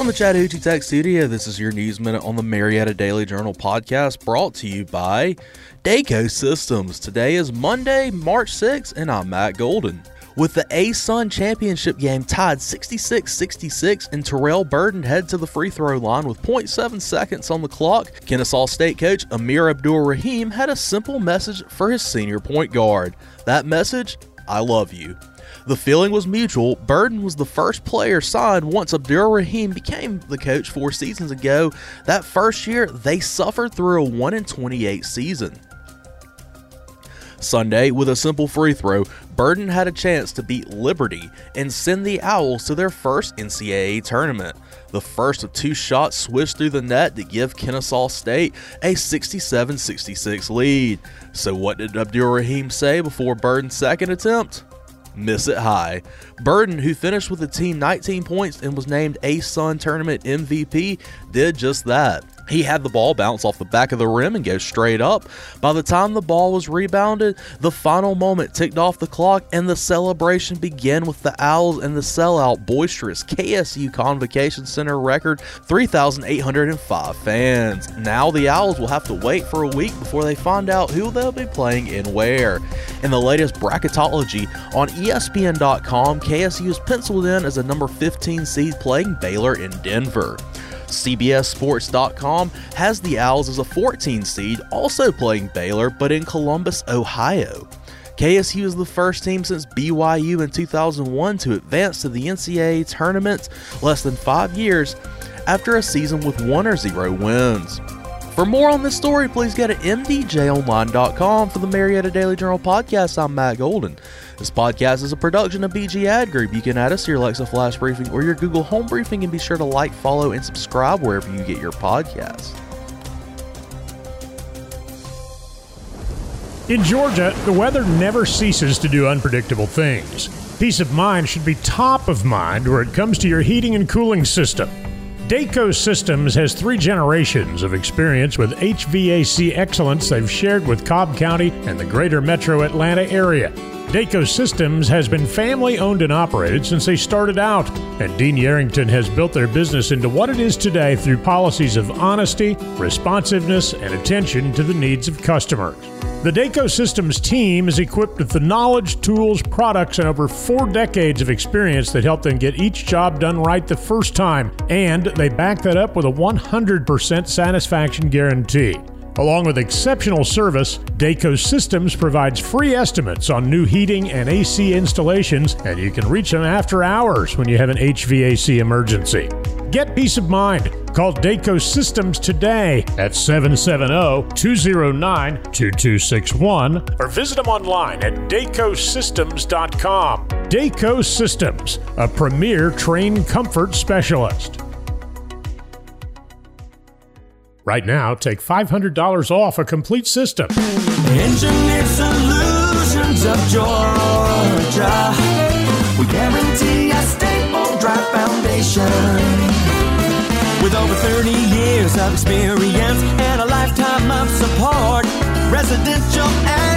From the Chattahoochee Tech Studio, this is your News Minute on the Marietta Daily Journal podcast brought to you by Dayco Systems. Today is Monday, March 6th, and I'm Matt Golden. With the ASUN championship game tied 66 66 and Terrell Burden head to the free throw line with 0.7 seconds on the clock, Kennesaw State coach Amir Abdul Rahim had a simple message for his senior point guard. That message I love you. The feeling was mutual. Burden was the first player signed once Abdul Rahim became the coach four seasons ago. That first year, they suffered through a 1 28 season. Sunday, with a simple free throw, Burden had a chance to beat Liberty and send the Owls to their first NCAA tournament. The first of two shots swished through the net to give Kennesaw State a 67 66 lead. So, what did Abdul Rahim say before Burden's second attempt? Miss it high. Burden, who finished with the team 19 points and was named ASUN Tournament MVP, did just that. He had the ball bounce off the back of the rim and go straight up. By the time the ball was rebounded, the final moment ticked off the clock and the celebration began with the Owls and the sellout boisterous KSU Convocation Center record 3,805 fans. Now the Owls will have to wait for a week before they find out who they'll be playing and where. In the latest bracketology on ESPN.com, KSU is penciled in as a number 15 seed playing Baylor in Denver. CBSSports.com has the Owls as a 14 seed, also playing Baylor, but in Columbus, Ohio. KSU is the first team since BYU in 2001 to advance to the NCAA tournament less than five years after a season with one or zero wins. For more on this story, please go to mdjonline.com for the Marietta Daily Journal podcast. I'm Matt Golden. This podcast is a production of BG Ad Group. You can add us to your Alexa Flash Briefing or your Google Home Briefing and be sure to like, follow, and subscribe wherever you get your podcasts. In Georgia, the weather never ceases to do unpredictable things. Peace of mind should be top of mind where it comes to your heating and cooling system. Dayco Systems has three generations of experience with HVAC excellence they've shared with Cobb County and the greater metro Atlanta area. Dayco Systems has been family owned and operated since they started out, and Dean Yarrington has built their business into what it is today through policies of honesty, responsiveness, and attention to the needs of customers. The Dayco Systems team is equipped with the knowledge, tools, products, and over four decades of experience that help them get each job done right the first time, and they back that up with a 100% satisfaction guarantee. Along with exceptional service, Dayco Systems provides free estimates on new heating and AC installations, and you can reach them after hours when you have an HVAC emergency. Get peace of mind. Call Dayco Systems today at 770 209 2261 or visit them online at daycosystems.com. Dayco Systems, a premier Trane comfort specialist. Right now, take $500 off a complete system. Engineered Solutions of Georgia. We guarantee a stable, dry foundation. With over 30 years of experience and a lifetime of support, residential and